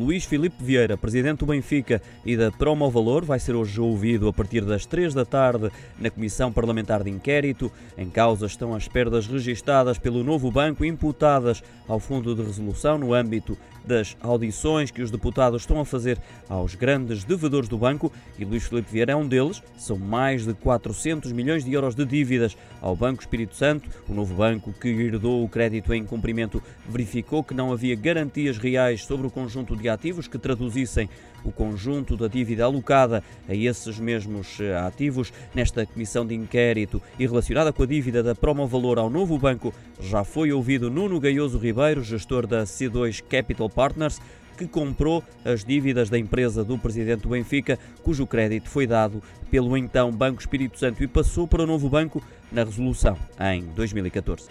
Luís Filipe Vieira, presidente do Benfica e da Promovalor, vai ser hoje ouvido a partir das 3 da tarde na Comissão Parlamentar de Inquérito. Em causa estão as perdas registadas pelo novo banco imputadas ao Fundo de Resolução no âmbito das audições que os deputados estão a fazer aos grandes devedores do banco e Luís Filipe Vieira é um deles. São mais de 400 milhões de euros de dívidas ao Banco Espírito Santo. O novo banco que herdou o crédito em cumprimento verificou que não havia garantias reais sobre o conjunto de ativos que traduzissem o conjunto da dívida alocada a esses mesmos eh, ativos. Nesta comissão de inquérito e relacionada com a dívida da Promovalor ao novo banco, já foi ouvido Nuno Gaioso Ribeiro, gestor da C2 Capital Partners, que comprou as dívidas da empresa do presidente do Benfica, cujo crédito foi dado pelo então Banco Espírito Santo e passou para o novo banco na resolução em 2014.